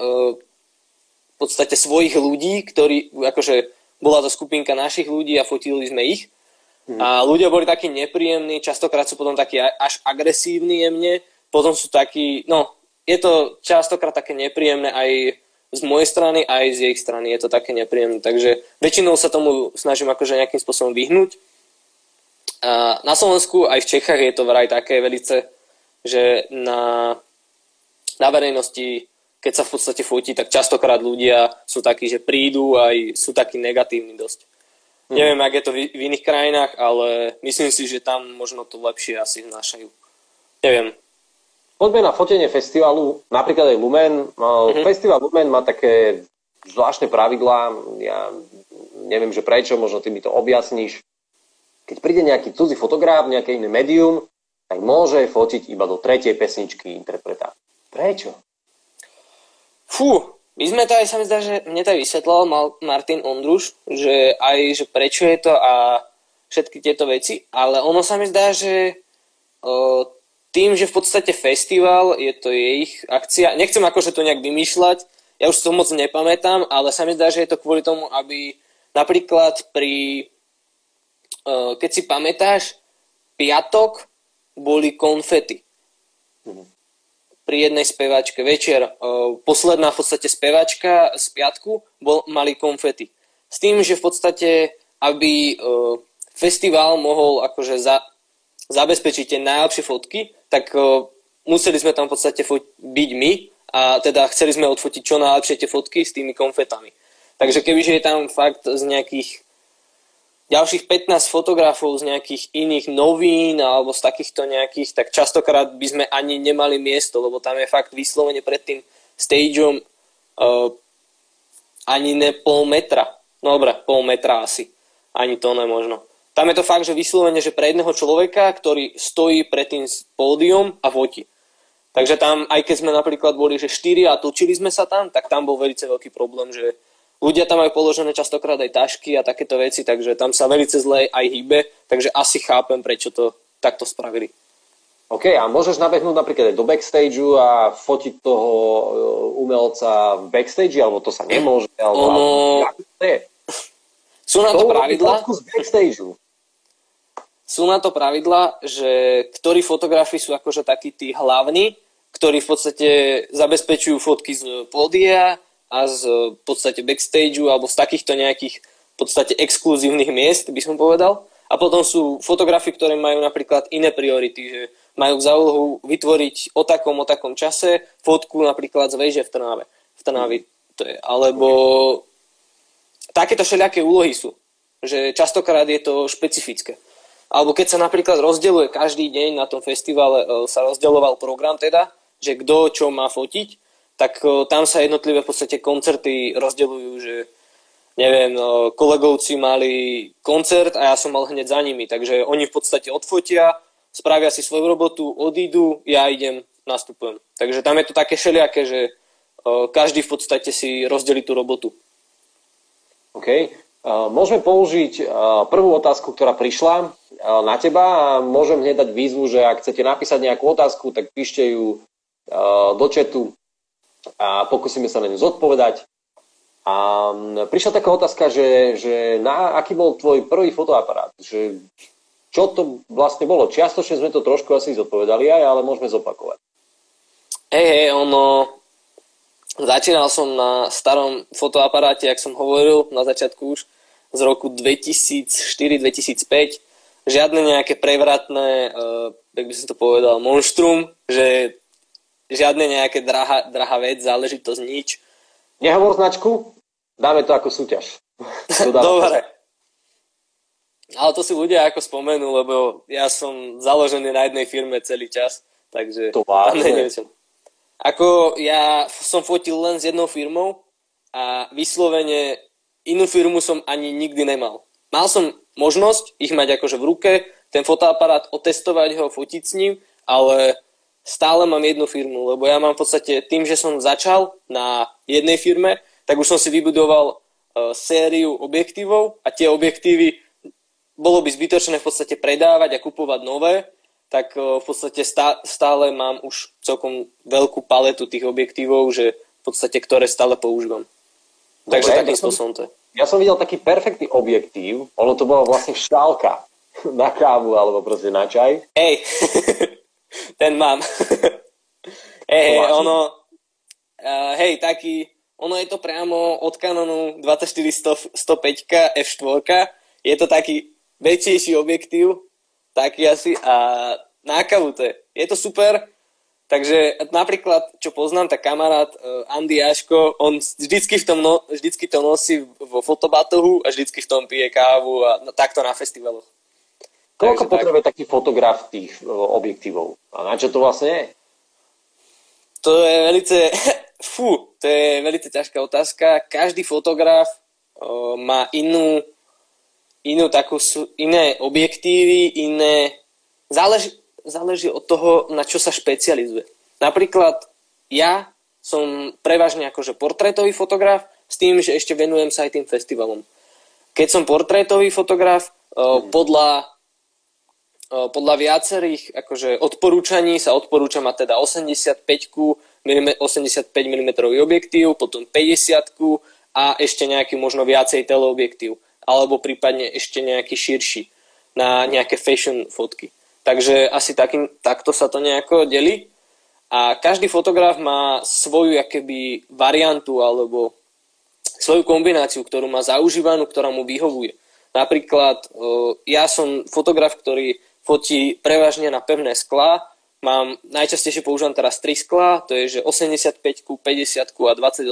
v podstate svojich ľudí, ktorí, akože bola to skupinka našich ľudí a fotili sme ich. Mm. A ľudia boli takí nepríjemní, častokrát sú potom takí až agresívni jemne, potom sú takí, no, je to častokrát také nepríjemné aj z mojej strany, aj z ich strany je to také nepríjemné. Takže väčšinou sa tomu snažím akože nejakým spôsobom vyhnúť. A na Slovensku aj v Čechách je to vraj také velice, že na, na verejnosti, keď sa v podstate fotí, tak častokrát ľudia sú takí, že prídu aj sú takí negatívni dosť. Hmm. Neviem, ak je to v, v iných krajinách, ale myslím si, že tam možno to lepšie asi vnášajú. Neviem. Poďme na fotenie festivalu, napríklad aj Lumen. Mm-hmm. Festival Lumen má také zvláštne pravidlá, ja neviem, že prečo, možno ty mi to objasníš. Keď príde nejaký cudzí fotograf, nejaké iné médium, tak môže fotiť iba do tretej pesničky interpreta. Prečo? Fú, my sme to aj, sa mi zdá, že mne to aj vysvetlal Martin Ondruš, že aj, že prečo je to a všetky tieto veci, ale ono sa mi zdá, že o, tým, že v podstate festival, je to ich akcia, nechcem akože to nejak vymýšľať, ja už to moc nepamätám, ale sa mi zdá, že je to kvôli tomu, aby napríklad pri, keď si pamätáš, piatok boli konfety. Mm pri jednej speváčke večer. Posledná v podstate speváčka z piatku bol, mali konfety. S tým, že v podstate, aby festival mohol akože za, zabezpečiť tie najlepšie fotky, tak museli sme tam v podstate byť my a teda chceli sme odfotiť čo najlepšie tie fotky s tými konfetami. Takže kebyže je tam fakt z nejakých ďalších 15 fotografov z nejakých iných novín alebo z takýchto nejakých, tak častokrát by sme ani nemali miesto, lebo tam je fakt vyslovene pred tým stageom uh, ani ne pol metra. No dobre, pol metra asi. Ani to nemožno. Tam je to fakt, že vyslovene, že pre jedného človeka, ktorý stojí pred tým pódium a fotí. Takže tam, aj keď sme napríklad boli, že 4 a točili sme sa tam, tak tam bol veľmi veľký problém, že Ľudia tam majú položené častokrát aj tašky a takéto veci, takže tam sa veľmi zle aj hýbe, takže asi chápem, prečo to takto spravili. OK, a môžeš nabehnúť napríklad aj do backstageu a fotiť toho e, umelca v backstage, alebo to sa nemôže? Alebo, ono... alebo, to je? Sú na to, to pravidla? Sú na to pravidla, že ktorí fotografi sú akože takí tí hlavní, ktorí v podstate zabezpečujú fotky z pódia, a z v podstate backstageu alebo z takýchto nejakých v podstate exkluzívnych miest, by som povedal. A potom sú fotografy, ktoré majú napríklad iné priority, že majú za úlohu vytvoriť o takom, o takom čase fotku napríklad z veže v Trnave. V Trnavi to je. Alebo takéto všelijaké úlohy sú. Že častokrát je to špecifické. Alebo keď sa napríklad rozdeľuje každý deň na tom festivale, e, sa rozdeľoval program teda, že kto čo má fotiť, tak tam sa jednotlivé v podstate koncerty rozdeľujú, že neviem, kolegovci mali koncert a ja som mal hneď za nimi, takže oni v podstate odfotia, spravia si svoju robotu, odídu, ja idem, nastupujem. Takže tam je to také šeliaké, že každý v podstate si rozdelí tú robotu. OK. Môžeme použiť prvú otázku, ktorá prišla na teba a môžem hneď dať výzvu, že ak chcete napísať nejakú otázku, tak píšte ju do chatu a pokúsime sa na ňu zodpovedať. A prišla taká otázka, že, že na, aký bol tvoj prvý fotoaparát? Že, čo to vlastne bolo? Čiastočne sme to trošku asi zodpovedali aj, ale môžeme zopakovať. Hej, hej, ono... Začínal som na starom fotoaparáte, jak som hovoril na začiatku už, z roku 2004-2005. Žiadne nejaké prevratné, uh, jak by som to povedal, monštrum, že žiadne nejaké drahá, drahá vec, záležitosť, nič. Nehovor značku, dáme to ako súťaž. Dobre. Ale to si ľudia ako spomenú, lebo ja som založený na jednej firme celý čas, takže... To vážne? Ako ja som fotil len s jednou firmou a vyslovene inú firmu som ani nikdy nemal. Mal som možnosť ich mať akože v ruke, ten fotoaparát otestovať ho, fotiť s ním, ale stále mám jednu firmu, lebo ja mám v podstate tým, že som začal na jednej firme, tak už som si vybudoval uh, sériu objektívov a tie objektívy bolo by zbytočné v podstate predávať a kupovať nové, tak uh, v podstate stá, stále mám už celkom veľkú paletu tých objektívov, že v podstate ktoré stále používam. Dobre, Takže takým ja spôsobom to je. Ja som videl taký perfektný objektív, ono to bolo vlastne šťálka na kávu alebo proste na čaj. Hej, ten mám. hej, hej, ono, uh, hej, taký, ono je to priamo od Canonu 24 105 f4, je to taký väčšejší objektív, taký asi a nákavu to je. Je to super, Takže napríklad, čo poznám, tak kamarát uh, Andy Jaško, on vždycky, v tom no, vždycky to nosí vo fotobatohu a vždycky v tom pije kávu a takto na festivaloch. Koľko Takže potrebuje tak... taký fotograf tých uh, objektívov? A na čo to vlastne je? To je velice, fú, to je velice ťažká otázka. Každý fotograf uh, má inú, inú takú, iné objektívy, iné, záleží, záleží od toho, na čo sa špecializuje. Napríklad ja som prevažne akože portrétový fotograf s tým, že ešte venujem sa aj tým festivalom. Keď som portrétový fotograf, mm. podľa, podľa viacerých akože odporúčaní sa odporúča mať teda 85 85 mm objektív, potom 50 a ešte nejaký možno viacej teleobjektív, alebo prípadne ešte nejaký širší na nejaké fashion fotky. Takže asi takým, takto sa to nejako delí. A každý fotograf má svoju akéby variantu alebo svoju kombináciu, ktorú má zaužívanú, ktorá mu vyhovuje. Napríklad ja som fotograf, ktorý fotí prevažne na pevné sklá. Mám, najčastejšie používam teraz 3 sklá, to je že 85, 50 a 28.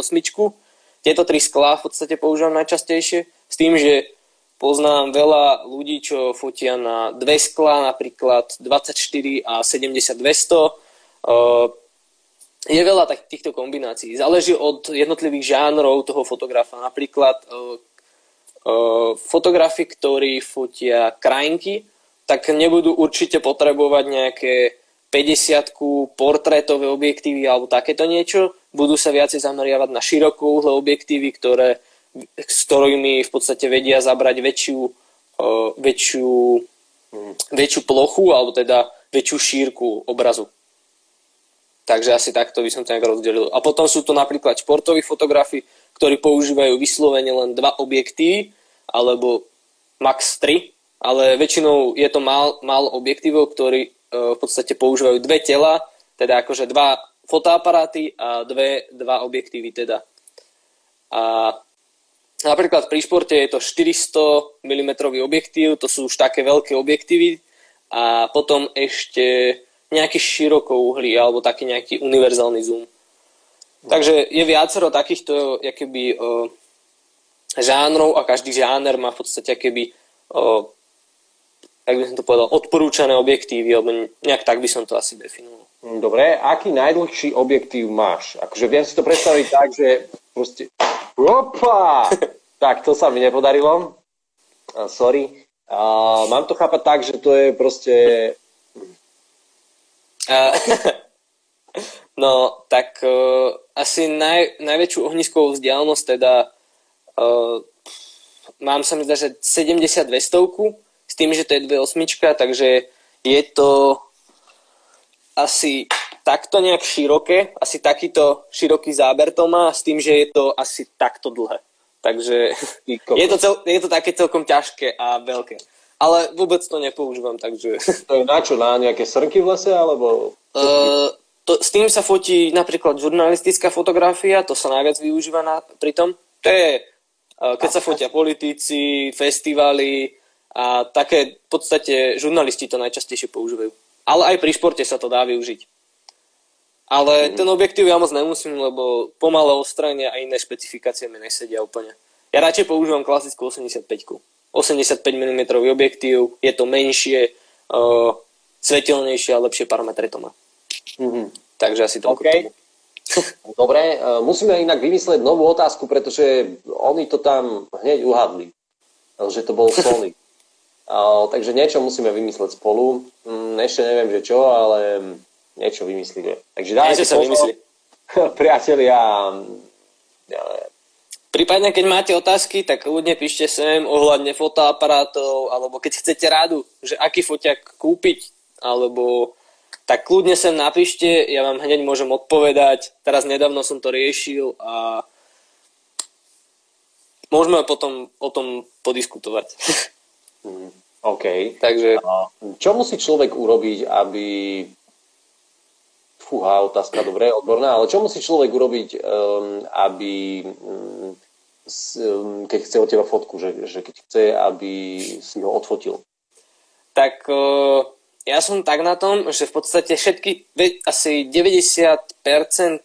Tieto tri sklá v podstate používam najčastejšie s tým, že Poznám veľa ľudí, čo fotia na dve skla, napríklad 24 a 70 200. Je veľa tak, týchto kombinácií. Záleží od jednotlivých žánrov toho fotografa. Napríklad fotografi, ktorí fotia krajinky, tak nebudú určite potrebovať nejaké 50 portrétové objektívy alebo takéto niečo. Budú sa viacej zameriavať na širokouhle objektívy, ktoré s ktorými v podstate vedia zabrať väčšiu, uh, väčšiu, väčšiu plochu alebo teda väčšiu šírku obrazu. Takže asi takto by som to nejak rozdelil. A potom sú to napríklad športoví fotografi, ktorí používajú vyslovene len dva objektívy, alebo max 3, ale väčšinou je to mal, mal objektívov, ktorí uh, v podstate používajú dve tela, teda akože dva fotoaparáty a dve, dva objektívy teda. A Napríklad pri športe je to 400 mm objektív, to sú už také veľké objektívy a potom ešte nejaký širokouhlý alebo taký nejaký univerzálny zoom. Takže je viacero takýchto jakoby, o, žánrov a každý žáner má v podstate keby, o, jak by som to povedal, odporúčané objektívy, alebo nejak tak by som to asi definoval. Dobre, aký najdlhší objektív máš? Akože viem si to predstaviť tak, že proste... Opa! tak, to sa mi nepodarilo. Uh, sorry. Uh, mám to chápať tak, že to je proste... Uh, no, tak uh, asi naj, najväčšiu ohniskovú vzdialenosť teda uh, mám sa mi zdá, že 72 stovku s tým, že to je 2.8, takže je to asi takto nejak široké, asi takýto široký záber to má, s tým, že je to asi takto dlhé. Takže je to, cel, je to také celkom ťažké a veľké. Ale vôbec to nepoužívam, takže... To je na čo? Na nejaké srnky v lese, alebo... Uh, to, s tým sa fotí napríklad žurnalistická fotografia, to sa najviac využíva na, pri tom. To je, uh, keď sa fotia politici, festivaly a také v podstate žurnalisti to najčastejšie používajú. Ale aj pri športe sa to dá využiť. Ale mm. ten objektív ja moc nemusím, lebo pomalé ostranie a iné špecifikácie mi nesedia úplne. Ja radšej používam klasickú 85 85 mm objektív, je to menšie, uh, svetelnejšie a lepšie parametre to má. Mm-hmm. Takže asi toľko okay. Dobre, uh, musíme inak vymyslieť novú otázku, pretože oni to tam hneď uhadli, že to bol Sony. takže niečo musíme vymysleť spolu. Mm, ešte neviem, že čo, ale niečo vymyslíme. Takže dajte sa vymyslí. priatelia. Prípadne, keď máte otázky, tak ľudne píšte sem ohľadne fotoaparátov, alebo keď chcete rádu, že aký foťak kúpiť, alebo tak kľudne sem napíšte, ja vám hneď môžem odpovedať. Teraz nedávno som to riešil a môžeme potom o tom podiskutovať. Mm, OK. Takže... Čo musí človek urobiť, aby Fúha, otázka, dobre, odborná, ale čo musí človek urobiť, um, aby, s, um, keď chce od teba fotku, že, že keď chce, aby si ho odfotil? Tak uh, ja som tak na tom, že v podstate všetky, asi 90%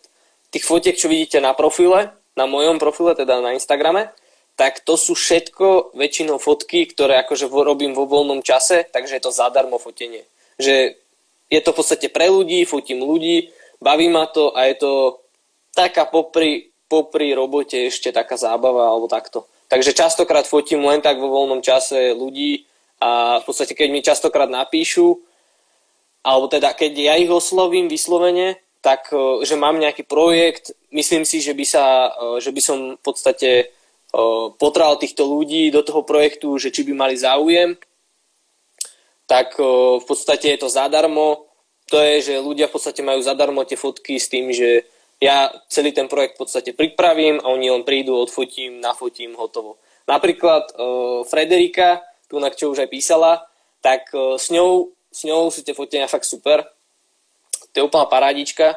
tých fotiek, čo vidíte na profile, na mojom profile, teda na Instagrame, tak to sú všetko väčšinou fotky, ktoré akože robím vo voľnom čase, takže je to zadarmo fotenie. Že je to v podstate pre ľudí, fotím ľudí, baví ma to a je to taká popri, popri robote ešte taká zábava alebo takto. Takže častokrát fotím len tak vo voľnom čase ľudí a v podstate keď mi častokrát napíšu, alebo teda keď ja ich oslovím vyslovene, tak e, že mám nejaký projekt, myslím si, že by, sa, e, že by som v podstate potral týchto ľudí do toho projektu, že či by mali záujem, tak v podstate je to zadarmo. To je, že ľudia v podstate majú zadarmo tie fotky s tým, že ja celý ten projekt v podstate pripravím a oni len prídu, odfotím, nafotím, hotovo. Napríklad Frederika, tu na čo už aj písala, tak s ňou, s ňou sú tie fotenia fakt super. To je úplná parádička.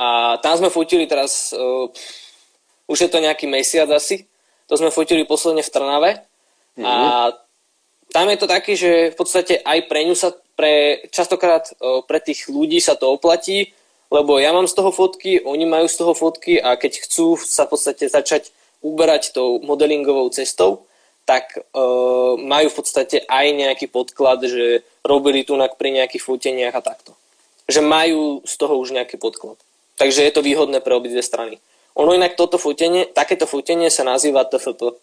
A tam sme fotili teraz, uh, už je to nejaký mesiac asi, to sme fotili posledne v Trnave mm-hmm. a tam je to taký, že v podstate aj pre ňu sa, pre, častokrát pre tých ľudí sa to oplatí, lebo ja mám z toho fotky, oni majú z toho fotky a keď chcú sa v podstate začať uberať tou modelingovou cestou, tak e, majú v podstate aj nejaký podklad, že robili tu pri nejakých foteniach a takto. Že majú z toho už nejaký podklad. Takže je to výhodné pre obidve strany. Ono inak toto fotenie, takéto fotenie sa nazýva TFP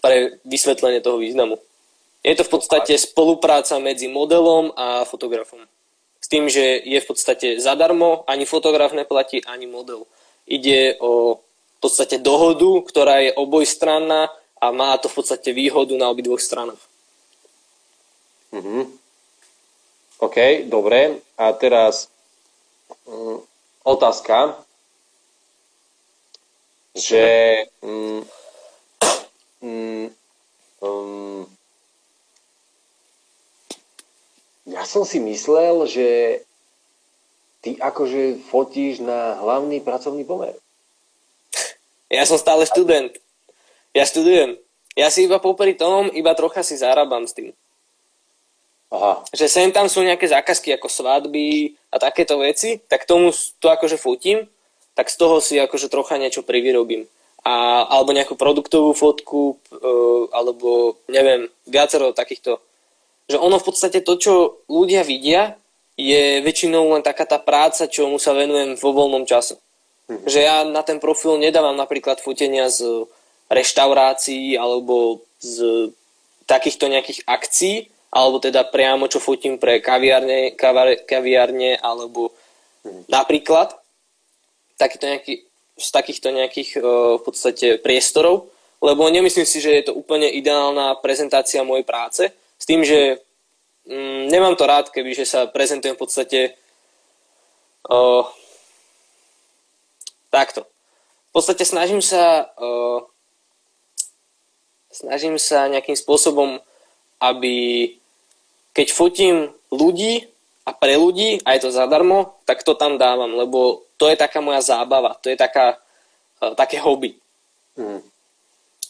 pre vysvetlenie toho významu. Je to v podstate spolupráca medzi modelom a fotografom. S tým, že je v podstate zadarmo, ani fotograf neplatí, ani model. Ide o v podstate dohodu, ktorá je obojstranná a má to v podstate výhodu na obidvoch stranách. Mm-hmm. OK, dobre. A teraz mm, otázka že mm, mm, um, ja som si myslel, že ty akože fotíš na hlavný pracovný pomer. Ja som stále študent. Ja študujem. Ja si iba popri tom, iba trocha si zarábam s tým. Aha. Že sem tam sú nejaké zákazky ako svadby a takéto veci, tak tomu to akože fotím tak z toho si akože trocha niečo privyrobím. A, alebo nejakú produktovú fotku, e, alebo neviem, viacero takýchto. Že ono v podstate to, čo ľudia vidia, je väčšinou len taká tá práca, čo mu sa venujem vo voľnom čase. Mhm. Že ja na ten profil nedávam napríklad fotenia z reštaurácií alebo z takýchto nejakých akcií, alebo teda priamo čo fotím pre kaviárne, kaviárne alebo mhm. napríklad takýto nejaký, z takýchto nejakých uh, v podstate priestorov, lebo nemyslím si, že je to úplne ideálna prezentácia mojej práce, s tým, že mm, nemám to rád, keby že sa prezentujem v podstate uh, takto. V podstate snažím sa uh, snažím sa nejakým spôsobom, aby keď fotím ľudí a pre ľudí a je to zadarmo, tak to tam dávam, lebo to je taká moja zábava, to je taká, uh, také hobby. Mm.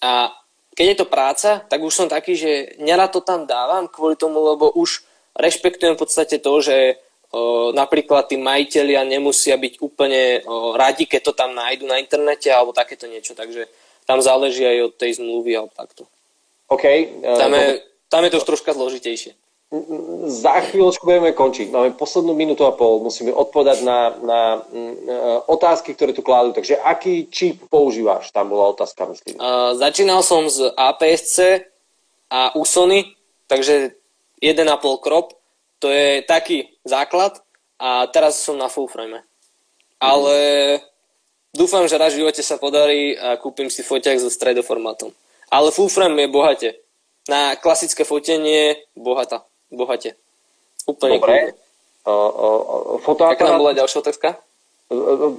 A keď je to práca, tak už som taký, že nerad to tam dávam kvôli tomu, lebo už rešpektujem v podstate to, že uh, napríklad tí majiteľia nemusia byť úplne uh, radi, keď to tam nájdu na internete alebo takéto niečo, takže tam záleží aj od tej zmluvy alebo takto. OK. Uh, tam, je, tam je to už troška zložitejšie za chvíľočku budeme končiť. Máme poslednú minútu a pol. Musíme odpovedať na, na, na otázky, ktoré tu kladú. Takže aký čip používaš? Tam bola otázka, myslím. Uh, začínal som z APS-C a Usony, takže 1,5 krop. To je taký základ a teraz som na full frame. Ale dúfam, že raz v živote sa podarí a kúpim si foťak so stredoformátom. Ale full frame je bohate. Na klasické fotenie bohata bohate. Úplne Dobre. O, o, fotoaparát... Aká nám bola ďalšia otázka?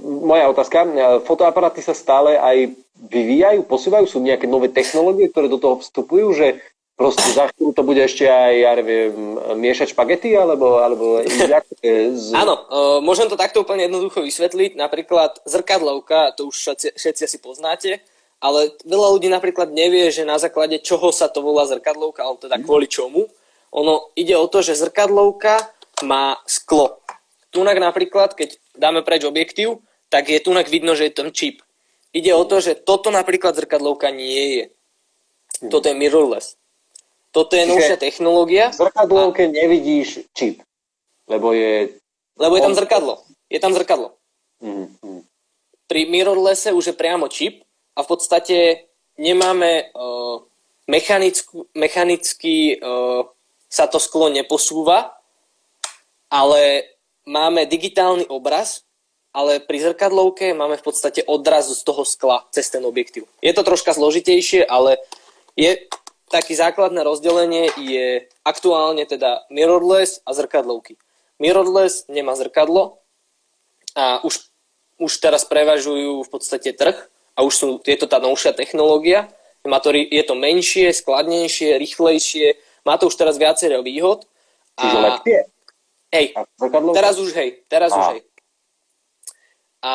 Moja otázka. Fotoaparáty sa stále aj vyvíjajú, posúvajú? Sú nejaké nové technológie, ktoré do toho vstupujú, že proste za chvíľu to bude ešte aj, ja neviem, miešať špagety, alebo, alebo jak, z... Áno, uh, môžem to takto úplne jednoducho vysvetliť. Napríklad zrkadlovka, to už všetci, všetci asi poznáte, ale veľa ľudí napríklad nevie, že na základe čoho sa to volá zrkadlovka, alebo teda kvôli čomu Ono ide o to, že zrkadlovka má sklo. Tunak napríklad, keď dáme preč objektív, tak je tunak vidno, že je tam čip. Ide o to, že toto napríklad zrkadlovka nie je. Toto je mirrorless. Toto je novšia technológia. V zrkadlovke a... nevidíš čip, lebo je... Lebo je tam zrkadlo. Je tam zrkadlo. Mm-hmm. Pri mirrorlesse už je priamo čip a v podstate nemáme uh, mechanicky uh, sa to sklo neposúva, ale máme digitálny obraz, ale pri zrkadlovke máme v podstate odraz z toho skla cez ten objektív. Je to troška zložitejšie, ale je také základné rozdelenie je aktuálne teda mirrorless a zrkadlovky. Mirrorless nemá zrkadlo a už, už teraz prevažujú v podstate trh a už sú, je to tá novšia technológia. Je to menšie, skladnejšie, rýchlejšie, má to už teraz viacero výhod. Čiže a, lepšie? Hej, teraz už hej, teraz a. už hej. A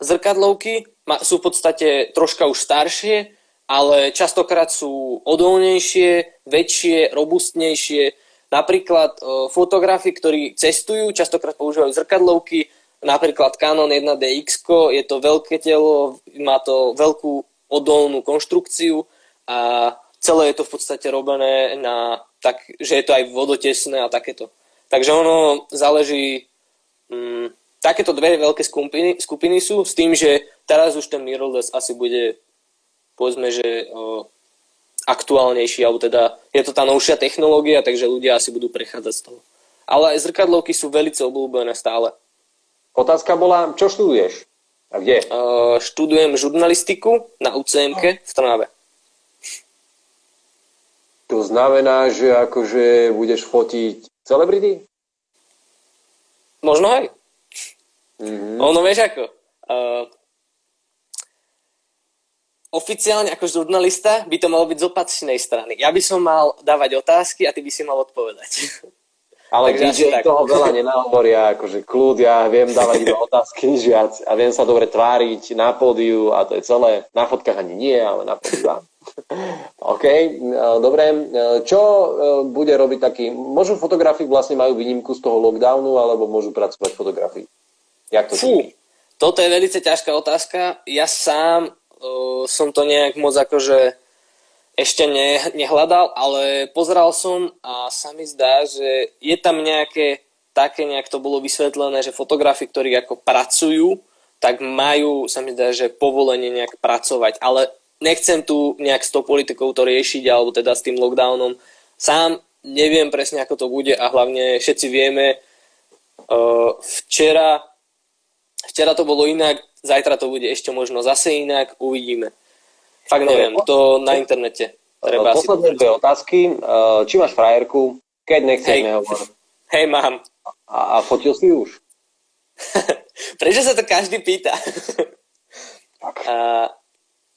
zrkadlovky sú v podstate troška už staršie, ale častokrát sú odolnejšie, väčšie, robustnejšie. Napríklad e, fotografi, ktorí cestujú, častokrát používajú zrkadlovky, napríklad Canon 1DX, je to veľké telo, má to veľkú odolnú konštrukciu a celé je to v podstate robené na tak, že je to aj vodotesné a takéto. Takže ono záleží, mm, takéto dve veľké skupiny, skupiny sú s tým, že teraz už ten mirrorless asi bude povedzme, že o, aktuálnejší, alebo teda je to tá novšia technológia, takže ľudia asi budú prechádzať z toho. Ale aj zrkadlovky sú veľmi obľúbené stále. Otázka bola, čo študuješ? A kde? Uh, študujem žurnalistiku na UCMK v Trnave. To znamená, že akože budeš fotiť celebrity? Možno aj. Mm-hmm. Ono vieš ako. Uh, oficiálne ako žurnalista by to malo byť z opačnej strany. Ja by som mal dávať otázky a ty by si mal odpovedať. Ale DJ tak. toho veľa nenahovoria, akože kľud, ja viem dávať iba otázky, viac. A viem sa dobre tváriť na pódiu a to je celé. Na fotkách ani nie, ale na pódiu OK, e, dobre. E, čo e, bude robiť taký... Môžu fotografii vlastne majú výnimku z toho lockdownu, alebo môžu pracovať fotografii? Jak to Fú, toto je veľmi ťažká otázka. Ja sám som to nejak moc akože ešte ne, nehľadal, ale pozeral som a sa mi zdá, že je tam nejaké také nejak to bolo vysvetlené, že fotografi, ktorí ako pracujú, tak majú, sa mi zdá, že povolenie nejak pracovať, ale nechcem tu nejak s tou politikou to riešiť, alebo teda s tým lockdownom. Sám neviem presne, ako to bude a hlavne všetci vieme, včera, včera to bolo inak, Zajtra to bude ešte možno zase inak, uvidíme. Fakt neviem, to na internete. Treba Posledné dve otázky. Uh, či máš frajerku? Keď nechceš, Hej. nehovor. Hej, mám. A, a fotil si už? Prečo sa to každý pýta? uh,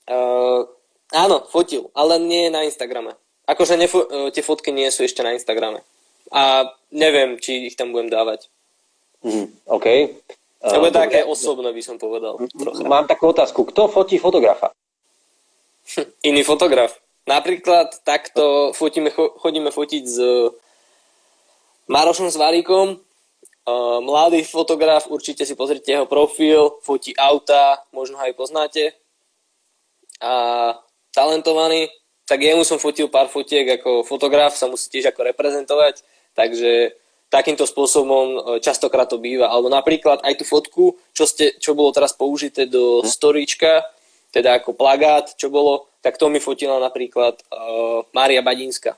uh, áno, fotil, ale nie na Instagrame. Akože nefo- uh, tie fotky nie sú ešte na Instagrame. A neviem, či ich tam budem dávať. Mm, OK. To bude také osobné, by som povedal. Trocha. Mám takú otázku. Kto fotí fotografa? Iný fotograf. Napríklad takto fotíme, chodíme fotiť s Marošom Svaríkom. Mladý fotograf, určite si pozrite jeho profil, fotí auta, možno aj poznáte. A talentovaný, tak jemu som fotil pár fotiek ako fotograf, sa musí tiež ako reprezentovať, takže takýmto spôsobom e, častokrát to býva. Alebo napríklad aj tú fotku, čo, ste, čo bolo teraz použité do hm. storíčka, teda ako plagát, čo bolo, tak to mi fotila napríklad uh, Mária Badínska.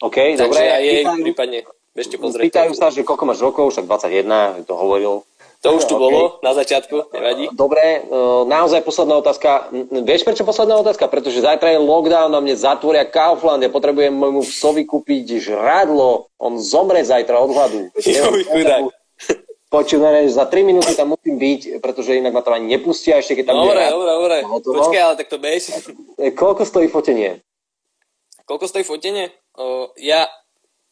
OK, Takže dobre. aj jej pýtajú, prípadne bežte pozrieť. Pýtajú sa, že koľko máš rokov, však 21, to hovoril. To už tu okay. bolo na začiatku, nevadí. Dobre, naozaj posledná otázka. Vieš prečo posledná otázka? Pretože zajtra je lockdown a mne zatvoria Kaufland. Ja potrebujem môjmu psovi kúpiť žradlo. On zomre zajtra od hladu. Počúvaj, za 3 minúty tam musím byť, pretože inak ma to ani nepustia ešte, keď tam Dobre, dobre, dobre. Počkaj, ale tak to bež. E, koľko stojí fotenie? Koľko stojí fotenie? O, ja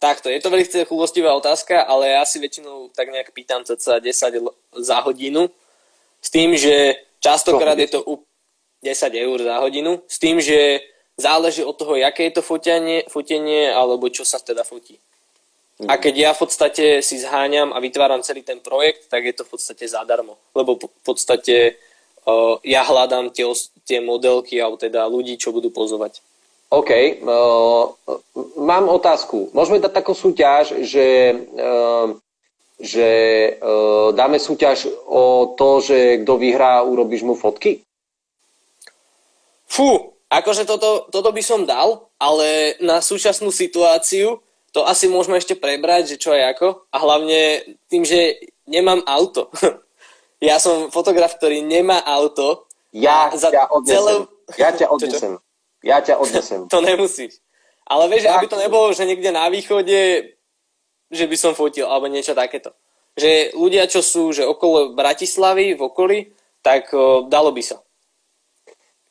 Takto, je to veľmi chulostivá otázka, ale ja si väčšinou tak nejak pýtam cca 10 za hodinu, s tým, že častokrát je to u 10 eur za hodinu, s tým, že záleží od toho, aké je to fotenie, fotenie alebo čo sa teda fotí. A keď ja v podstate si zháňam a vytváram celý ten projekt, tak je to v podstate zadarmo. Lebo v podstate uh, ja hľadám tie, tie modelky alebo teda ľudí, čo budú pozovať. OK. Uh, mám otázku. Môžeme dať takú súťaž, že, uh, že uh, dáme súťaž o to, že kto vyhrá, urobíš mu fotky? Fú, akože toto, toto by som dal, ale na súčasnú situáciu to asi môžeme ešte prebrať, že čo je ako. A hlavne tým, že nemám auto. ja som fotograf, ktorý nemá auto. Ja za ťa odnesem. Celé... Ja ťa odnesem. Čo, čo? Ja ťa odnesem. to nemusíš. Ale vieš, tak. aby to nebolo, že niekde na východe, že by som fotil, alebo niečo takéto. Že ľudia, čo sú že okolo Bratislavy, v okolí, tak o, dalo by sa.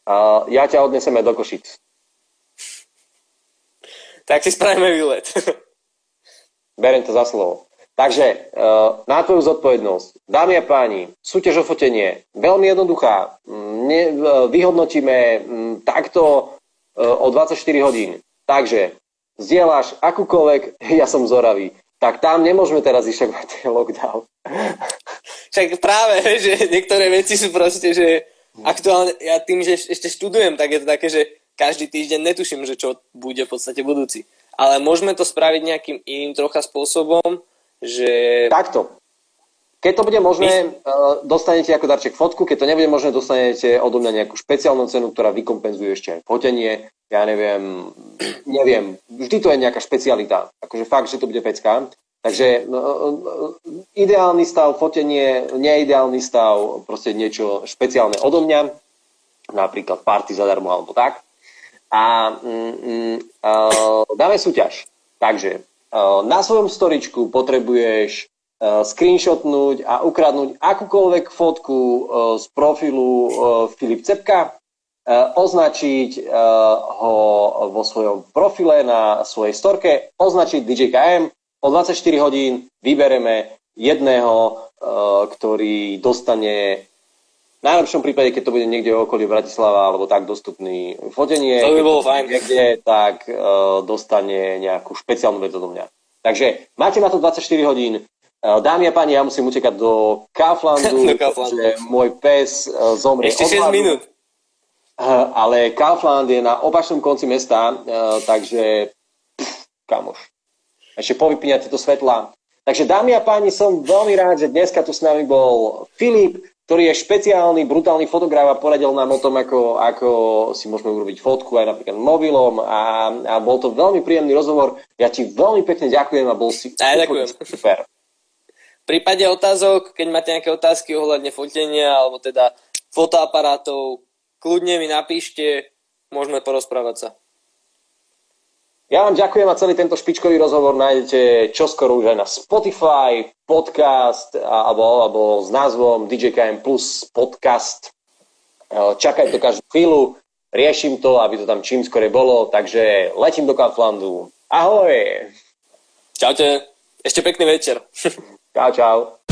Uh, ja ťa odneseme do Košic tak si spravíme výlet. Beriem to za slovo. Takže uh, na tvoju zodpovednosť. Dámy a páni, súťaž o fotenie, veľmi jednoduchá. Mm, uh, vyhodnotíme um, takto o 24 hodín. Takže zdieľaš akúkoľvek, ja som zoravý, tak tam nemôžeme teraz išak mať lockdown. Však práve, že niektoré veci sú proste, že aktuálne, ja tým, že ešte študujem, tak je to také, že každý týždeň netuším, že čo bude v podstate budúci. Ale môžeme to spraviť nejakým iným trocha spôsobom, že... Takto. Keď to bude možné. Eh, dostanete ako darček fotku, keď to nebude možné, dostanete odo mňa nejakú špeciálnu cenu, ktorá vykompenzuje ešte aj fotenie. Ja neviem, neviem, vždy to je nejaká špecialita. Akože fakt, že to bude pecka. Takže no, ideálny stav, fotenie, neideálny stav, proste niečo špeciálne odo mňa, napríklad party zadarmo alebo tak a mm, mm, dáme súťaž. Takže na svojom storičku potrebuješ screenshotnúť a ukradnúť akúkoľvek fotku uh, z profilu uh, Filip Cepka, označiť ho vo svojom profile na svojej storke, označiť DJKM, o 24 hodín vybereme jedného, ktorý dostane v najlepšom prípade, keď to bude niekde okolí Bratislava alebo tak dostupný fotenie, to by bolo fajn. Niekde, tak dostane nejakú špeciálnu vec od mňa. Takže máte na to 24 hodín. Uh, dámy a páni, ja musím utekať do Kauflandu, do Kauflandu. že môj pes uh, zomrie Ešte 6 minút. Uh, ale Kaufland je na opačnom konci mesta, takže pff, kamoš. Ešte povypínate to svetla. Takže dámy a páni, som veľmi rád, že dneska tu s nami bol Filip, ktorý je špeciálny, brutálny fotograf a poradil nám o tom, ako, ako si môžeme urobiť fotku aj napríklad mobilom a, a bol to veľmi príjemný rozhovor. Ja ti veľmi pekne ďakujem a bol si aj, ďakujem. super. Prípade otázok, keď máte nejaké otázky ohľadne fotenia alebo teda fotoaparátov, kľudne mi napíšte, môžeme porozprávať sa. Ja vám ďakujem a celý tento špičkový rozhovor nájdete čoskoro už aj na Spotify, podcast alebo, alebo s názvom DJKM Plus podcast. E, čakaj to každú chvíľu, riešim to, aby to tam čím skore bolo, takže letím do Kauflandu. Ahoj! Čaute, ešte pekný večer. Ciao.